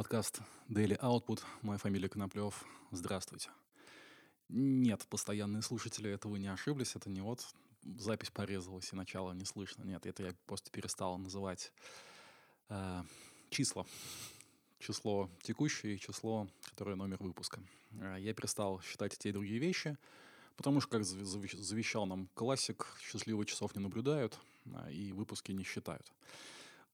Подкаст Daily Output. Моя фамилия Коноплев. Здравствуйте. Нет, постоянные слушатели, это вы не ошиблись. Это не вот запись порезалась и начало не слышно. Нет, это я просто перестал называть э, числа. Число текущее и число, которое номер выпуска. Э, я перестал считать те и другие вещи, потому что, как завещал нам классик, счастливые часов не наблюдают э, и выпуски не считают.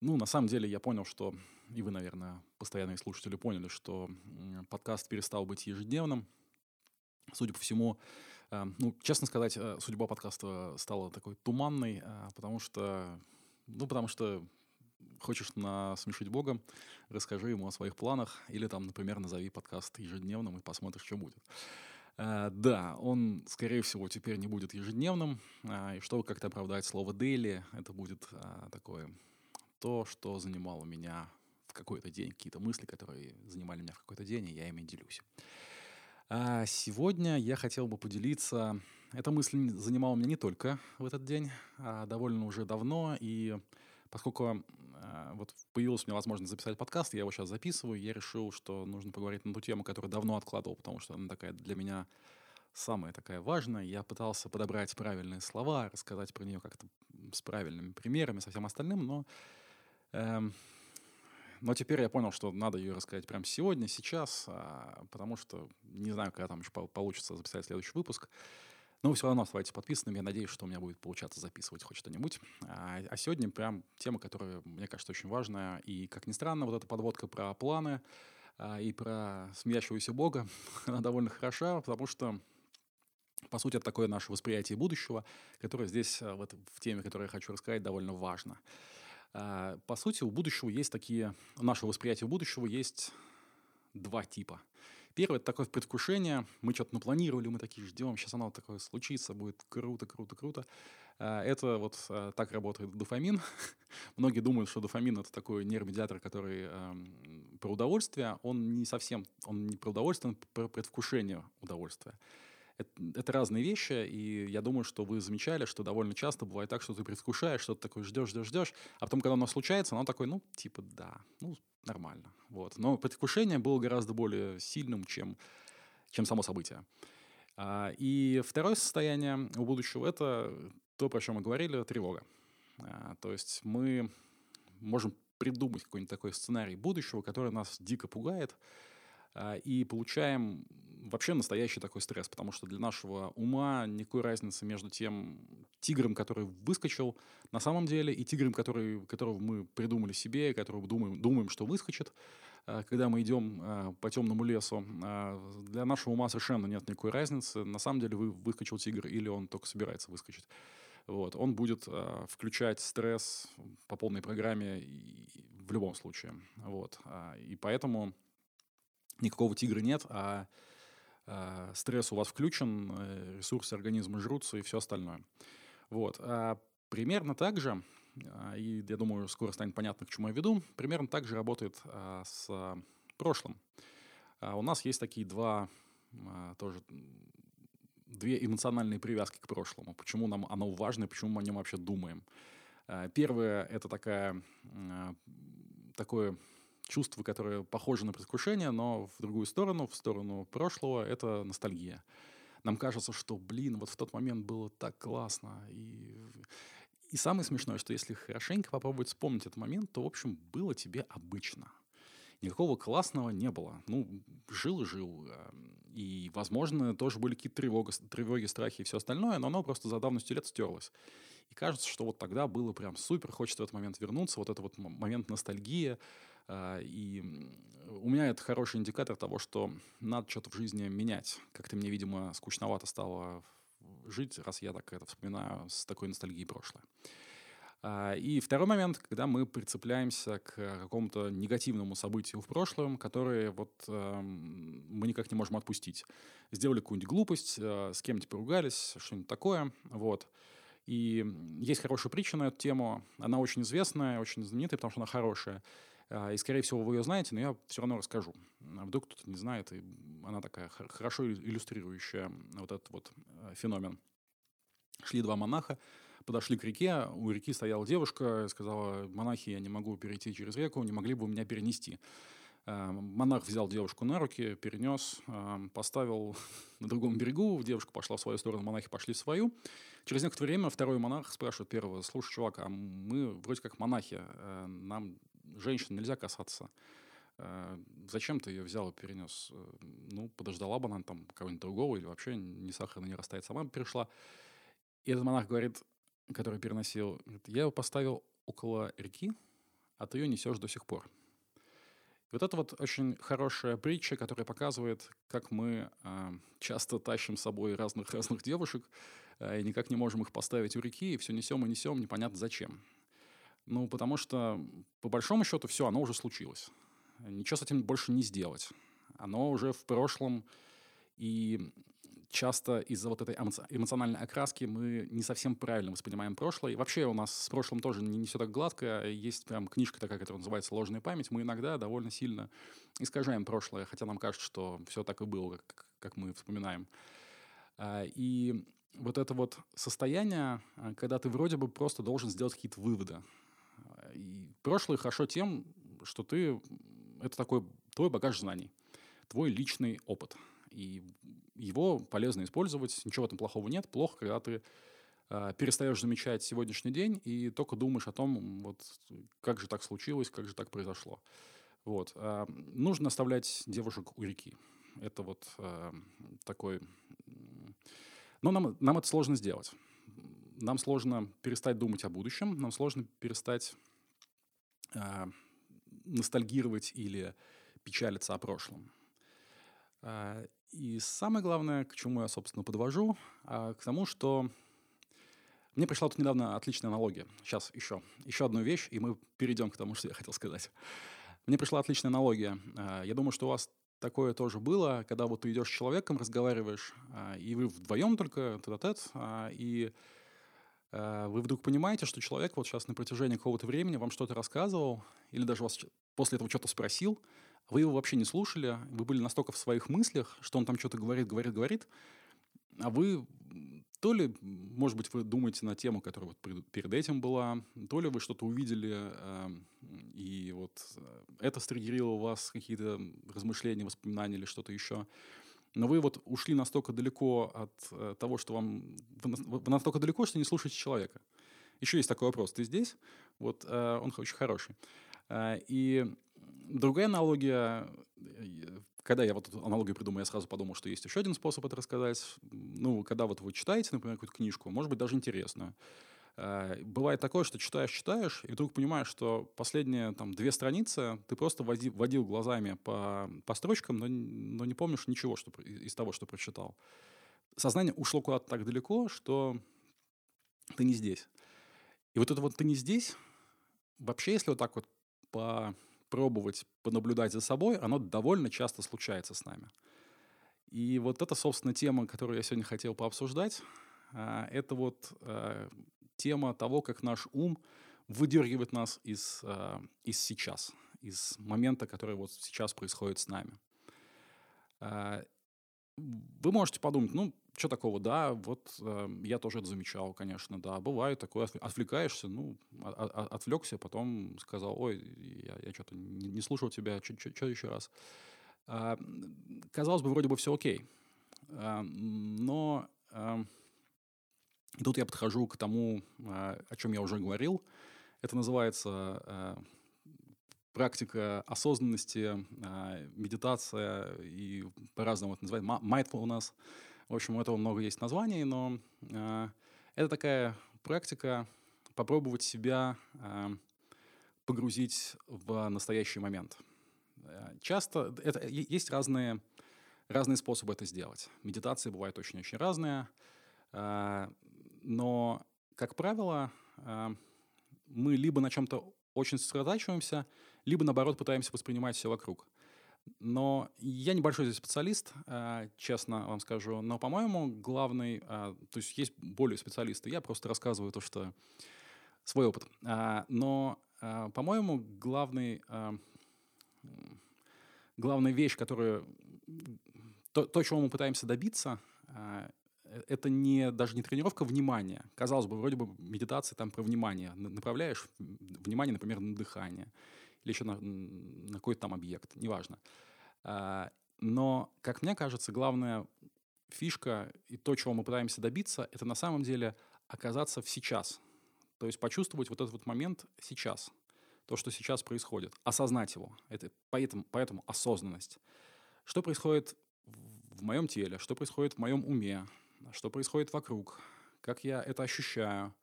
Ну, на самом деле, я понял, что, и вы, наверное, постоянные слушатели поняли, что подкаст перестал быть ежедневным. Судя по всему, э, ну, честно сказать, э, судьба подкаста стала такой туманной, э, потому что, ну, потому что хочешь насмешить Бога, расскажи ему о своих планах, или там, например, назови подкаст ежедневным и посмотришь, что будет. Uh, да, он, скорее всего, теперь не будет ежедневным. Uh, и чтобы как-то оправдать слово «daily», это будет uh, такое то, что занимало меня в какой-то день, какие-то мысли, которые занимали меня в какой-то день, и я ими делюсь. А сегодня я хотел бы поделиться... Эта мысль занимала меня не только в этот день, а довольно уже давно, и поскольку э, вот появилась у меня возможность записать подкаст, я его сейчас записываю, я решил, что нужно поговорить на ту тему, которую давно откладывал, потому что она такая для меня самая такая важная. Я пытался подобрать правильные слова, рассказать про нее как-то с правильными примерами, со всем остальным, но но теперь я понял, что надо ее рассказать прямо сегодня, сейчас, а, потому что не знаю, когда там еще получится записать следующий выпуск. Но все равно оставайтесь подписанными. Я надеюсь, что у меня будет получаться записывать хоть что-нибудь. А, а сегодня прям тема, которая, мне кажется, очень важная. И, как ни странно, вот эта подводка про планы а, и про смеящегося Бога, она довольно хороша, потому что по сути, это такое наше восприятие будущего, которое здесь, а, в, в теме, которую я хочу рассказать, довольно важно. А, по сути, у будущего есть такие... Нашего восприятия будущего есть два типа. Первое — это такое предвкушение. Мы что-то напланировали, мы такие ждем, сейчас оно такое случится, будет круто, круто, круто. А, это вот а, так работает дофамин. Многие думают, что дофамин — это такой нейромедиатор, который про удовольствие. Он не совсем... Он не про удовольствие, он про предвкушение удовольствия это, это разные вещи, и я думаю, что вы замечали, что довольно часто бывает так, что ты предвкушаешь, что ты такой ждешь, ждешь, ждешь, а потом, когда оно случается, оно такой, ну, типа, да, ну, нормально. Вот. Но предвкушение было гораздо более сильным, чем, чем само событие. А, и второе состояние у будущего — это то, про что мы говорили, тревога. А, то есть мы можем придумать какой-нибудь такой сценарий будущего, который нас дико пугает, и получаем вообще настоящий такой стресс, потому что для нашего ума никакой разницы между тем тигром, который выскочил на самом деле, и тигром, который, которого мы придумали себе, которого думаем, думаем, что выскочит, а, когда мы идем а, по темному лесу. Для нашего ума совершенно нет никакой разницы. На самом деле вы выскочил тигр или он только собирается выскочить. Вот. Он будет включать стресс по полной программе в любом случае. Вот. И поэтому никакого тигра нет, а, а стресс у вас включен, э, ресурсы организма жрутся и все остальное. Вот. А примерно так же, а, и я думаю, скоро станет понятно, к чему я веду, примерно так же работает а, с прошлым. А у нас есть такие два а, тоже две эмоциональные привязки к прошлому. Почему нам оно важно, почему мы о нем вообще думаем. Первое — это такая, такое чувство, которое похоже на предвкушение, но в другую сторону, в сторону прошлого, это ностальгия. Нам кажется, что, блин, вот в тот момент было так классно. И, и самое смешное, что если хорошенько попробовать вспомнить этот момент, то, в общем, было тебе обычно. Никакого классного не было. Ну, жил и жил. Эм, и, возможно, тоже были какие-то тревоги, тревоги, страхи и все остальное, но оно просто за давностью лет стерлось. И кажется, что вот тогда было прям супер, хочется в этот момент вернуться, вот этот вот момент ностальгии, а, и у меня это хороший индикатор того, что надо что-то в жизни менять. Как-то мне, видимо, скучновато стало жить, раз я так это вспоминаю с такой ностальгией прошлое. А, и второй момент, когда мы прицепляемся к какому-то негативному событию в прошлом, которое вот э, мы никак не можем отпустить. Сделали какую-нибудь глупость, э, с кем-нибудь поругались, что-нибудь такое, вот. И есть хорошая притча на эту тему. Она очень известная, очень знаменитая, потому что она хорошая. А, и, скорее всего, вы ее знаете, но я все равно расскажу. А вдруг кто-то не знает, и она такая хорошо иллюстрирующая вот этот вот э, феномен. Шли два монаха, подошли к реке, у реки стояла девушка, сказала, монахи, я не могу перейти через реку, не могли бы вы меня перенести? Э, монах взял девушку на руки, перенес, поставил на другом берегу, девушка пошла в свою сторону, монахи пошли в свою. Через некоторое время второй монах спрашивает первого, слушай, чувак, а мы вроде как монахи, э, нам женщин нельзя касаться. Зачем ты ее взял и перенес? Ну, подождала бы она там кого-нибудь другого или вообще не сахарно не растает, сама перешла. И этот монах говорит, который переносил, я его поставил около реки, а ты ее несешь до сих пор. И вот это вот очень хорошая притча, которая показывает, как мы э, часто тащим с собой разных-разных девушек, э, и никак не можем их поставить у реки, и все несем и несем, непонятно зачем. Ну, потому что, по большому счету, все, оно уже случилось. Ничего с этим больше не сделать. Оно уже в прошлом, и часто из-за вот этой эмоциональной окраски мы не совсем правильно воспринимаем прошлое. И вообще у нас с прошлым тоже не, не все так гладко. Есть прям книжка такая, которая называется «Ложная память». Мы иногда довольно сильно искажаем прошлое, хотя нам кажется, что все так и было, как, как мы вспоминаем. А, и вот это вот состояние, а, когда ты вроде бы просто должен сделать какие-то выводы. И прошлое хорошо тем, что ты... Это такой твой багаж знаний, твой личный опыт. И его полезно использовать, ничего этом плохого нет. Плохо, когда ты э, перестаешь замечать сегодняшний день и только думаешь о том, вот, как же так случилось, как же так произошло. Вот. Э, нужно оставлять девушек у реки. Это вот э, такой... Но нам, нам это сложно сделать. Нам сложно перестать думать о будущем, нам сложно перестать э, ностальгировать или печалиться о прошлом. И самое главное, к чему я, собственно, подвожу, а, к тому, что мне пришла тут недавно отличная аналогия. Сейчас еще, еще одну вещь, и мы перейдем к тому, что я хотел сказать. Мне пришла отличная аналогия. А, я думаю, что у вас такое тоже было, когда вот ты идешь с человеком, разговариваешь, а, и вы вдвоем только тет-а-тет, и вы вдруг понимаете, что человек вот сейчас на протяжении какого-то времени вам что-то рассказывал, или даже вас после этого что-то спросил, вы его вообще не слушали, вы были настолько в своих мыслях, что он там что-то говорит, говорит, говорит, а вы то ли, может быть, вы думаете на тему, которая вот перед этим была, то ли вы что-то увидели, э, и вот э, это стригерило у вас какие-то размышления, воспоминания или что-то еще. Но вы вот ушли настолько далеко от э, того, что вам... Вы настолько далеко, что не слушаете человека. Еще есть такой вопрос. Ты здесь? Вот э, он очень хороший. Э, и Другая аналогия, когда я вот эту аналогию придумал, я сразу подумал, что есть еще один способ это рассказать. Ну, когда вот вы читаете, например, какую-то книжку, может быть, даже интересную. Э, бывает такое, что читаешь, читаешь, и вдруг понимаешь, что последние там две страницы ты просто водил, водил глазами по, по строчкам, но, но не помнишь ничего что, из того, что прочитал. Сознание ушло куда-то так далеко, что ты не здесь. И вот это вот ты не здесь, вообще, если вот так вот по пробовать понаблюдать за собой, оно довольно часто случается с нами. И вот это, собственно, тема, которую я сегодня хотел пообсуждать. А, это вот а, тема того, как наш ум выдергивает нас из, а, из сейчас, из момента, который вот сейчас происходит с нами. Вы можете подумать, ну, что такого, да, вот э, я тоже это замечал, конечно, да, бывает такое, отвлекаешься, ну, от, отвлекся, потом сказал, ой, я, я что-то не, не слушал тебя, что еще раз. Э, казалось бы, вроде бы все окей, э, но э, и тут я подхожу к тому, э, о чем я уже говорил, это называется э, практика осознанности, э, медитация и по-разному это называют, mindfulness, в общем, у этого много есть названий, но это такая практика попробовать себя погрузить в настоящий момент. Часто это, есть разные, разные способы это сделать. Медитации бывают очень-очень разные, но, как правило, э, мы либо на чем-то очень сосредотачиваемся, либо, наоборот, пытаемся воспринимать все вокруг. Но я небольшой здесь специалист, э, честно вам скажу. Но, по-моему, главный... Э, то есть есть более специалисты. Я просто рассказываю то, что... Свой опыт. Но, по-моему, главный... Главная вещь, которую... То, то, чего мы пытаемся добиться, это не, даже не тренировка внимания. Казалось бы, вроде бы медитация там про внимание. Направляешь внимание, например, на дыхание или еще на, на какой-то там объект, неважно. А, но, как мне кажется, главная фишка и то, чего мы пытаемся добиться, это на самом деле оказаться в сейчас. То есть почувствовать вот этот вот момент сейчас. То, что сейчас происходит. Осознать его. Это, поэтому, поэтому осознанность. Что происходит в моем теле, что происходит в моем уме, что происходит вокруг, как я это ощущаю.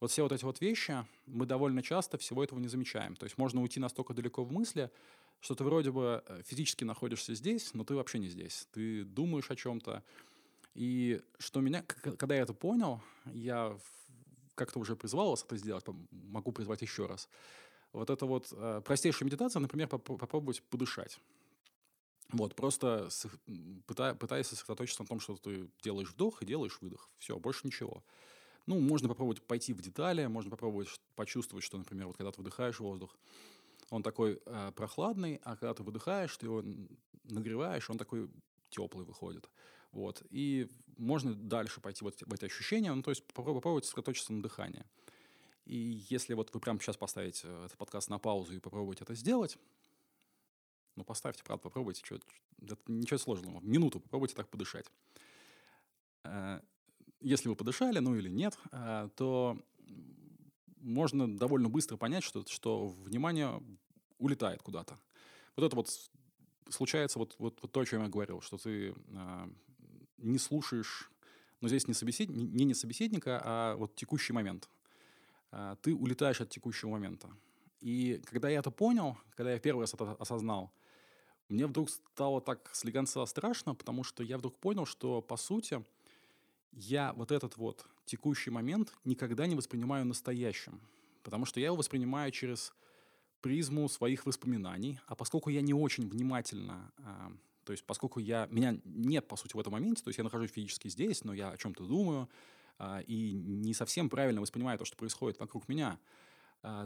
Вот все вот эти вот вещи, мы довольно часто всего этого не замечаем. То есть можно уйти настолько далеко в мысли, что ты вроде бы э, физически находишься здесь, но ты вообще не здесь. Ты думаешь о чем-то. И что меня, когда я это понял, я как-то уже призвал вас это сделать, могу призвать еще раз. Вот это вот э, простейшая медитация, например, попробовать подышать. Вот, просто пытаясь сосредоточиться на том, что ты делаешь вдох и делаешь выдох. Все, больше ничего. Ну, можно попробовать пойти в детали, можно попробовать почувствовать, что, например, вот когда ты выдыхаешь воздух, он такой э, прохладный, а когда ты выдыхаешь, ты его нагреваешь, он такой теплый выходит. Вот. И можно дальше пойти вот в эти ощущения, ну, то есть попробовать сосредоточиться на дыхании. И если вот вы прямо сейчас поставите этот подкаст на паузу и попробуете это сделать, ну, поставьте, правда, попробуйте. Что, это ничего сложного. Минуту попробуйте так подышать. Э, если вы подышали, ну или нет, э, то можно довольно быстро понять, что, что внимание улетает куда-то. Вот это вот случается вот, вот, вот то, о чем я говорил, что ты э, не слушаешь, но здесь не, собесед... не, не собеседника, а вот текущий момент. Ты улетаешь от текущего момента. И когда я это понял, когда я первый раз это осознал, мне вдруг стало так слегонца страшно, потому что я вдруг понял, что, по сути, я вот этот вот текущий момент никогда не воспринимаю настоящим, потому что я его воспринимаю через призму своих воспоминаний, а поскольку я не очень внимательно, э, то есть поскольку я, меня нет, по сути, в этом моменте, то есть я нахожусь физически здесь, но я о чем-то думаю, э, и не совсем правильно воспринимаю то, что происходит вокруг меня,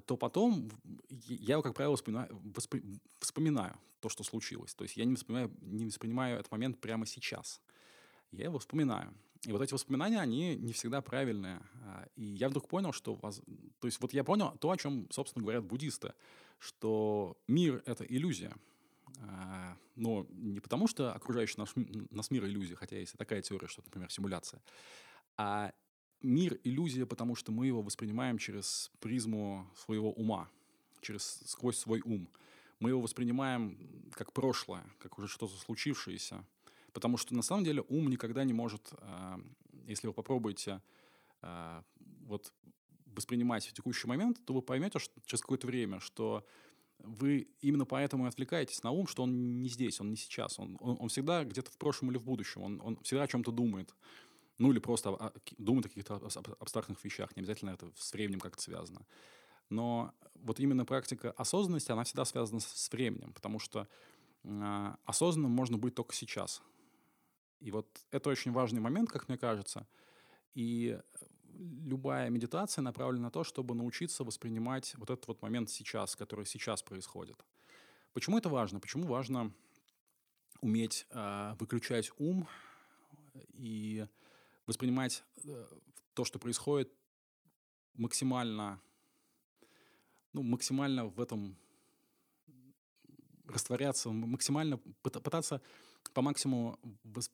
то потом я, как правило, вспоминаю, воспри, вспоминаю то, что случилось. То есть я не воспринимаю, не воспринимаю этот момент прямо сейчас. Я его вспоминаю. И вот эти воспоминания, они не всегда правильные. А, и я вдруг понял, что... То есть вот я понял то, о чем, собственно, говорят буддисты, что мир — это иллюзия. А, но не потому, что окружающий наш, нас мир — иллюзия, хотя есть и такая теория, что, например, симуляция, а мир — иллюзия, потому что мы его воспринимаем через призму своего ума, через, сквозь свой ум. Мы его воспринимаем как прошлое, как уже что-то случившееся, Потому что на самом деле ум никогда не может, а, если вы попробуете а, вот воспринимать в текущий момент, то вы поймете что через какое-то время, что вы именно поэтому и отвлекаетесь на ум, что он не здесь, он не сейчас, он, он, он всегда где-то в прошлом или в будущем, он, он всегда о чем-то думает. Ну или просто о, думает о каких-то абстрактных вещах, не обязательно это с временем как-то связано. Но вот именно практика осознанности, она всегда связана с временем, потому что э, осознанным можно быть только сейчас. И вот это очень важный момент, как мне кажется. И любая медитация направлена на то, чтобы научиться воспринимать вот этот вот момент сейчас, который сейчас происходит. Почему это важно? Почему важно уметь э, выключать ум и воспринимать э, то, что происходит, максимально, ну, максимально в этом растворяться, максимально пытаться по максимуму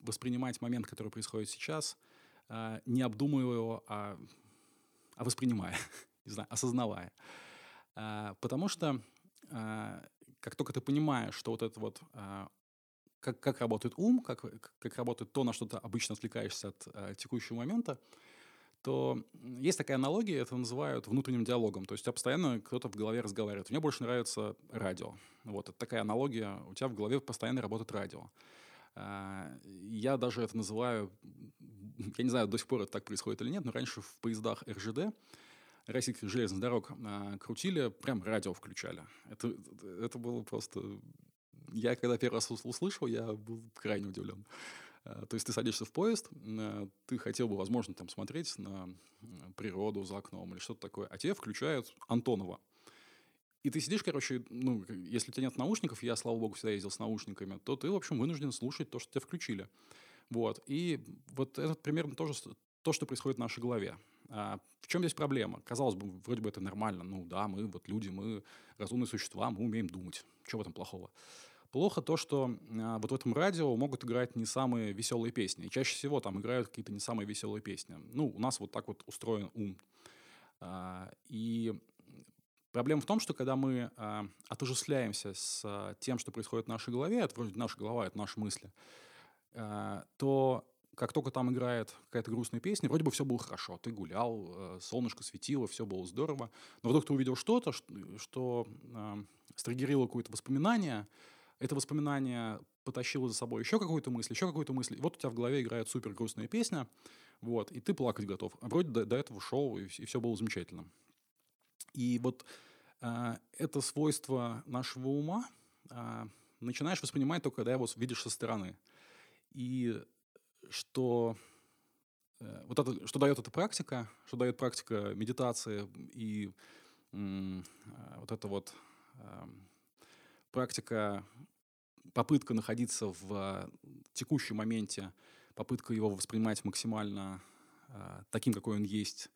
воспринимать момент, который происходит сейчас, а, не обдумывая его, а, а воспринимая, не знаю, осознавая. А, потому что как только ты понимаешь, что вот это вот как, как работает ум, как, как работает то, на что ты обычно отвлекаешься от текущего момента, то есть такая аналогия, это называют внутренним диалогом. То есть у тебя постоянно кто-то в голове разговаривает. Мне больше нравится радио. Вот, это такая аналогия. У тебя в голове постоянно работает радио. А, я даже это называю, я не знаю, до сих пор это так происходит или нет, но раньше в поездах РЖД, российских железных дорог, а, крутили, прям радио включали. Это, это было просто... Я когда первый раз услышал, я был крайне удивлен. А, то есть ты садишься в поезд, ты хотел бы, возможно, там смотреть на природу за окном или что-то такое, а тебе включают Антонова. И ты сидишь, короче, ну, если у тебя нет наушников, я, слава богу, всегда ездил с наушниками, то ты, в общем, вынужден слушать то, что тебя включили. Вот. И вот это примерно тоже то, что происходит в нашей голове. А, в чем здесь проблема? Казалось бы, вроде бы это нормально. Ну да, мы вот люди, мы разумные существа, мы умеем думать. Чего в этом плохого? Плохо то, что а, вот в этом радио могут играть не самые веселые песни. И чаще всего там играют какие-то не самые веселые песни. Ну, у нас вот так вот устроен ум. А, и проблема в том, что когда мы а, отождествляемся с а, тем, что происходит в нашей голове, это вроде наша голова, это наши мысли, а, то как только там играет какая-то грустная песня, вроде бы все было хорошо. Ты гулял, э, солнышко светило, все было здорово. Но вдруг ты увидел что-то, что, что э, стригерило какое-то воспоминание, это воспоминание потащило за собой еще какую-то мысль, еще какую-то мысль. И вот у тебя в голове играет супер грустная песня, вот, и ты плакать готов. А вроде до, до этого шоу, и, и все было замечательно. И вот э, это свойство нашего ума э, начинаешь воспринимать только, когда его видишь со стороны. И что э, вот это, что дает эта практика, что дает практика медитации и э, вот это вот э, практика, попытка находиться в текущем моменте, попытка его воспринимать максимально э, таким, какой он есть,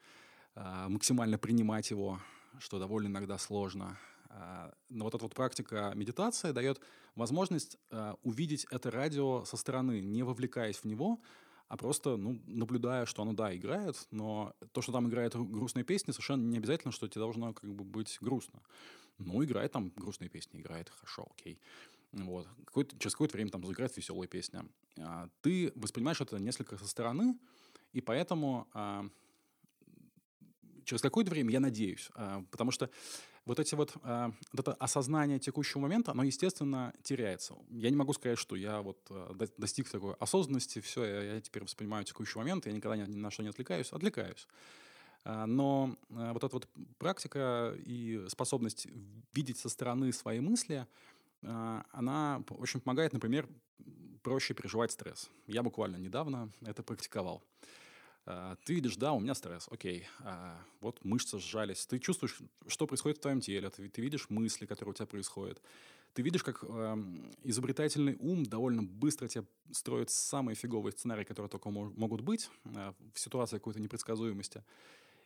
э, максимально принимать его, что довольно иногда сложно. Э, но вот эта вот практика медитации дает возможность э, увидеть это радио со стороны, не вовлекаясь в него, а просто ну, наблюдая, что оно, да, играет, но то, что там играет грустные песни, совершенно не обязательно, что тебе должно как бы быть грустно. Ну, играет там грустные песни, играет хорошо, окей. Вот. Какое через какое-то время там заиграет веселая песня. А, ты воспринимаешь это несколько со стороны, и поэтому а, через какое-то время, я надеюсь, а, потому что вот эти вот, а, вот это осознание текущего момента, оно, естественно, теряется. Я не могу сказать, что я вот а, достиг такой осознанности, все, я, я теперь воспринимаю текущий момент, я никогда ни, ни на что не отвлекаюсь, отвлекаюсь. А, но а, вот эта вот практика и способность видеть со стороны свои мысли, а, она очень помогает, например, проще переживать стресс. Я буквально недавно это практиковал. Ты видишь, да, у меня стресс, окей, вот мышцы сжались, ты чувствуешь, что происходит в твоем теле, ты, видишь мысли, которые у тебя происходят, ты видишь, как изобретательный ум довольно быстро тебе строит самые фиговые сценарии, которые только могут быть в ситуации какой-то непредсказуемости.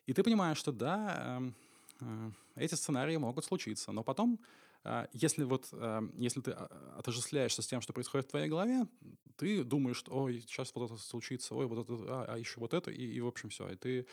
И ты понимаешь, что да, эм, э, эти сценарии могут случиться, но потом, э, если вот, э, если ты отождествляешься с тем, что происходит в твоей голове, ты думаешь, что, ой, сейчас вот это случится, ой, вот это, а, а еще вот это, и, и в общем все. И ты,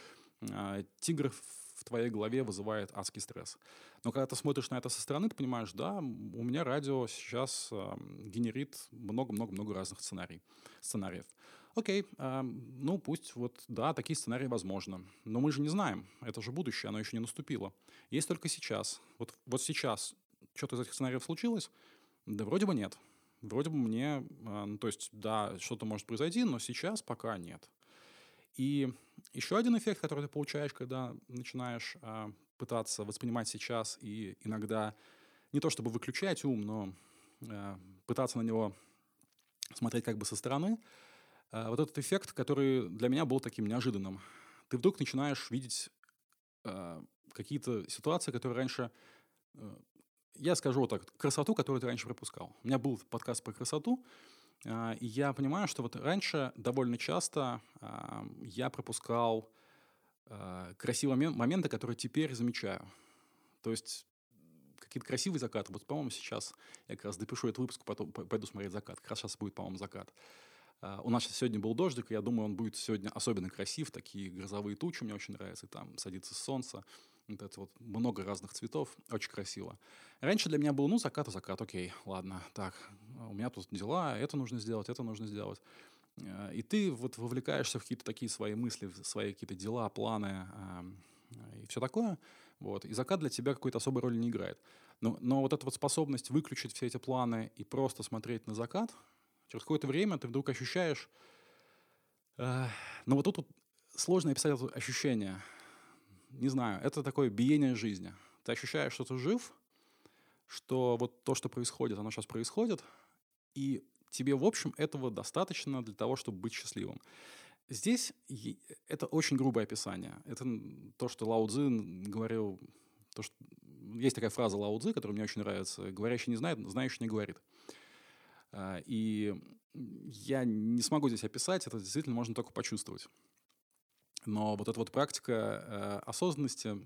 тигр в твоей голове вызывает адский стресс. Но когда ты смотришь на это со стороны, ты понимаешь, да, у меня радио сейчас генерит много-много-много разных сценарий, сценариев. Окей, э, ну пусть вот, да, такие сценарии возможны. Но мы же не знаем, это же будущее, оно еще не наступило. Есть только сейчас. Вот, вот сейчас что-то из этих сценариев случилось? Да вроде бы нет. Вроде бы мне, э, ну, то есть, да, что-то может произойти, но сейчас пока нет. И еще один эффект, который ты получаешь, когда начинаешь э, пытаться воспринимать сейчас и иногда не то чтобы выключать ум, но э, пытаться на него смотреть как бы со стороны – вот этот эффект, который для меня был таким неожиданным. Ты вдруг начинаешь видеть э, какие-то ситуации, которые раньше... Э, я скажу вот так, красоту, которую ты раньше пропускал. У меня был подкаст про красоту, э, и я понимаю, что вот раньше довольно часто э, я пропускал э, красивые моменты, которые теперь замечаю. То есть какие-то красивые закаты. Вот, по-моему, сейчас я как раз допишу этот выпуск, потом пойду смотреть закат. Как раз сейчас будет, по-моему, закат. А, у нас сегодня был дождик, и я думаю, он будет сегодня особенно красив. Такие грозовые тучи мне очень нравятся. И там садится солнце. Вот это вот много разных цветов. Очень красиво. Раньше для меня был, ну, закат закат. Окей, ладно, так, у меня тут дела, это нужно сделать, это нужно сделать. А, и ты вот вовлекаешься в какие-то такие свои мысли, в свои какие-то дела, планы и все такое. Вот. И закат для тебя какой-то особой роли не играет. Но, но вот эта вот способность выключить все эти планы и просто смотреть на закат, Через какое-то время ты вдруг ощущаешь... Э, но вот тут вот сложно описать это ощущение. Не знаю, это такое биение жизни. Ты ощущаешь, что ты жив, что вот то, что происходит, оно сейчас происходит, и тебе, в общем, этого достаточно для того, чтобы быть счастливым. Здесь это очень грубое описание. Это то, что Лао Цзи говорил, то, что... есть такая фраза Лао Цзи, которая мне очень нравится. Говорящий не знает, знающий не говорит. А, и я не смогу здесь описать, это действительно можно только почувствовать. Но вот эта вот практика э, осознанности,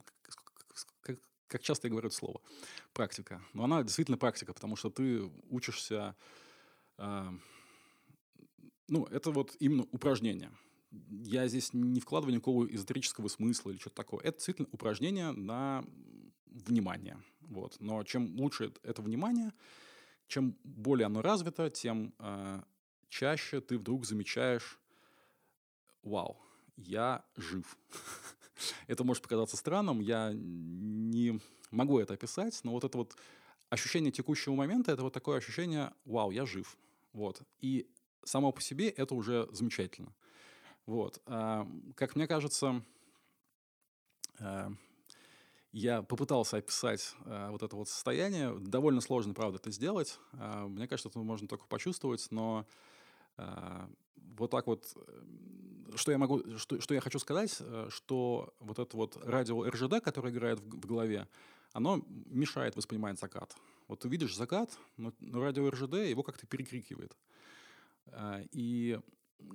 как, часто я говорю это слово, практика, но она действительно практика, потому что ты учишься, э, ну, это вот именно упражнение. Я здесь не вкладываю никакого эзотерического смысла или что-то такое. Это действительно упражнение на внимание. Вот. Но чем лучше это внимание, чем более оно развито, тем э, чаще ты вдруг замечаешь, вау, я жив. это может показаться странным, я не могу это описать, но вот это вот ощущение текущего момента, это вот такое ощущение, вау, я жив. Вот. И само по себе это уже замечательно. Вот. А, как мне кажется, а, я попытался описать а, вот это вот состояние. Довольно сложно, правда, это сделать. А, мне кажется, это можно только почувствовать, но а, вот так вот что я могу, что, что я хочу сказать, э, что вот это вот радио РЖД, которое играет в, в голове, оно мешает воспринимать закат. Вот ты видишь закат, но, но радио РЖД его как-то перекрикивает. Э, и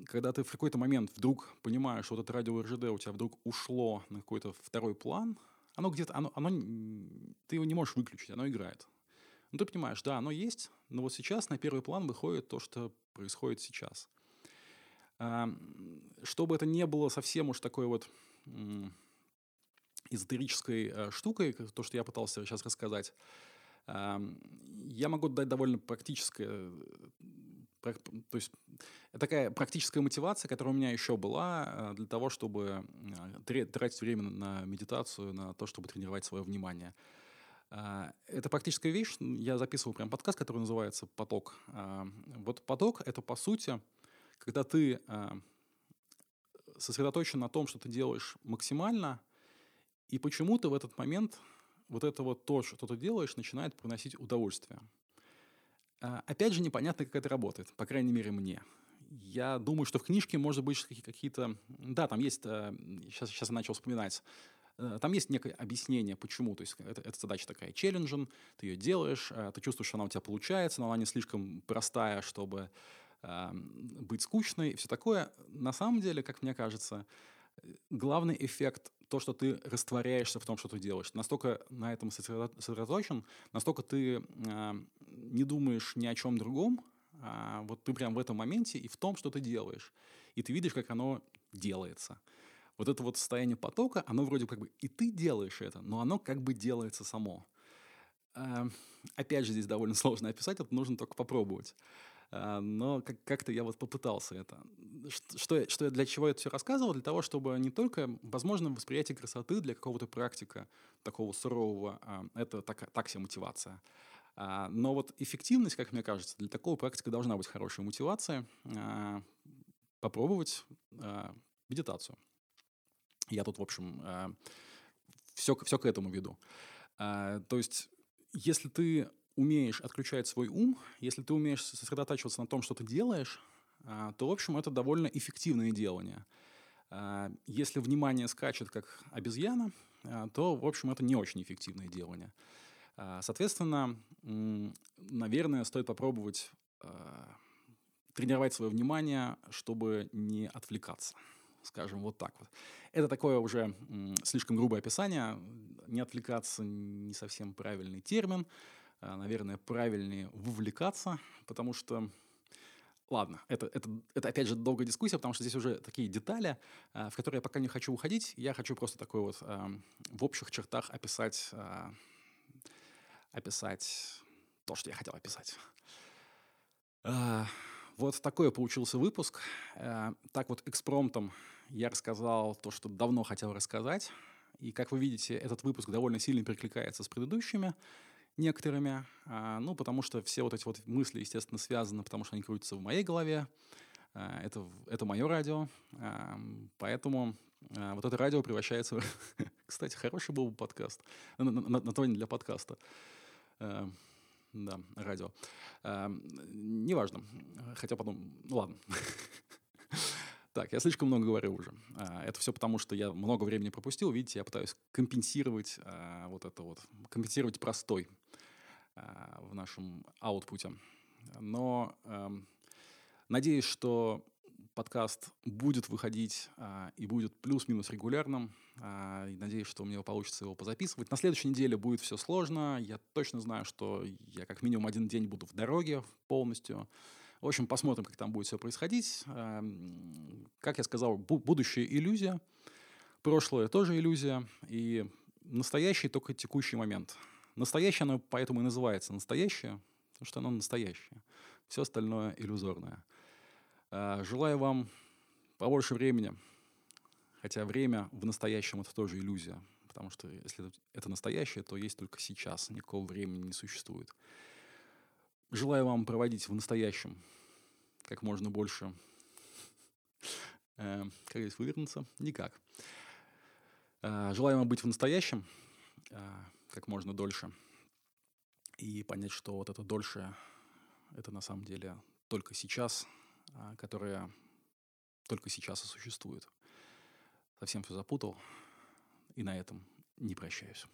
когда ты в какой-то момент вдруг понимаешь, что вот это радио РЖД у тебя вдруг ушло на какой-то второй план, оно где-то, оно, оно, ты его не можешь выключить, оно играет. Ну, ты понимаешь, да, оно есть, но вот сейчас на первый план выходит то, что происходит сейчас – чтобы это не было совсем уж такой вот эзотерической э, штукой, то, что я пытался сейчас рассказать, я могу дать довольно практическое, то есть такая практическая мотивация, которая у меня еще была э, для того, чтобы э, тратить время на медитацию, на то, чтобы тренировать свое внимание. Это практическая вещь. Я записывал прям подкаст, который называется «Поток». Вот поток — это, по сути, когда ты э, сосредоточен на том, что ты делаешь максимально, и почему-то в этот момент вот это вот то, что ты делаешь, начинает приносить удовольствие. Э, опять же, непонятно, как это работает, по крайней мере, мне. Я думаю, что в книжке, может быть, какие-то... Да, там есть... Э, сейчас, сейчас я начал вспоминать. Э, там есть некое объяснение, почему. То есть это, эта задача такая челленджен, ты ее делаешь, э, ты чувствуешь, что она у тебя получается, но она не слишком простая, чтобы быть скучной и все такое. На самом деле, как мне кажется, главный эффект то, что ты растворяешься в том, что ты делаешь. Настолько на этом сосредоточен, настолько ты э, не думаешь ни о чем другом, а вот ты прям в этом моменте и в том, что ты делаешь. И ты видишь, как оно делается. Вот это вот состояние потока, оно вроде как бы и ты делаешь это, но оно как бы делается само. Э, опять же, здесь довольно сложно описать, это нужно только попробовать. А, но как-то я вот попытался это. Что, что я для чего я это все рассказывал? Для того, чтобы не только, возможно, восприятие красоты для какого-то практика такого сурового, а, это так, так себе мотивация. А, но вот эффективность, как мне кажется, для такого практика должна быть хорошая мотивация. Попробовать медитацию. Я тут, в общем, все, все к этому веду. То есть, если ты умеешь отключать свой ум, если ты умеешь сосредотачиваться на том, что ты делаешь, а, то, в общем, это довольно эффективное делание. А, если внимание скачет как обезьяна, а, то, в общем, это не очень эффективное делание. Соответственно, наверное, стоит попробовать тренировать свое внимание, чтобы не отвлекаться. Скажем, вот так вот. Это такое уже слишком грубое описание. Не отвлекаться не совсем правильный термин. А, наверное, правильнее вовлекаться, потому что Ладно, это, это, это опять же долгая дискуссия, потому что здесь уже такие детали, а, в которые я пока не хочу уходить. Я хочу просто такой вот а, в общих чертах описать, описать то, что я хотел описать. Вот такой получился выпуск. Так вот экспромтом я рассказал то, что давно хотел рассказать. И, как вы видите, этот выпуск довольно сильно перекликается с предыдущими некоторыми, а, ну, потому что все вот эти вот мысли, естественно, связаны, потому что они крутятся в моей голове, а, это, это мое радио, а, поэтому вот это радио превращается... Кстати, хороший был бы подкаст, название для подкаста. Да, радио. Неважно. Хотя потом... Ладно. Так, я слишком много говорю уже. Это все потому, что я много времени пропустил. Видите, я пытаюсь компенсировать вот это вот, компенсировать простой Э, в нашем аутпуте. Но эм, надеюсь, что подкаст будет выходить а, и будет плюс-минус регулярным. А, и надеюсь, что у меня получится его позаписывать. На следующей неделе будет все сложно. Я точно знаю, что я как минимум один день буду в дороге полностью. В общем, посмотрим, как там будет все происходить. А, как я сказал, бу- будущее иллюзия. Прошлое тоже иллюзия. И настоящий только текущий момент. Настоящее оно поэтому и называется настоящее, потому что оно настоящее. Все остальное иллюзорное. А, желаю вам побольше времени, хотя время в настоящем это тоже иллюзия, потому что если это настоящее, то есть только сейчас, никакого времени не существует. Желаю вам проводить в настоящем как можно больше. Э, как здесь вывернуться? Никак. Э, желаю вам быть в настоящем э, как можно дольше и понять, что вот это дольше, это на самом деле только сейчас – а, которая только сейчас и существует. Совсем все запутал, и на этом не прощаюсь.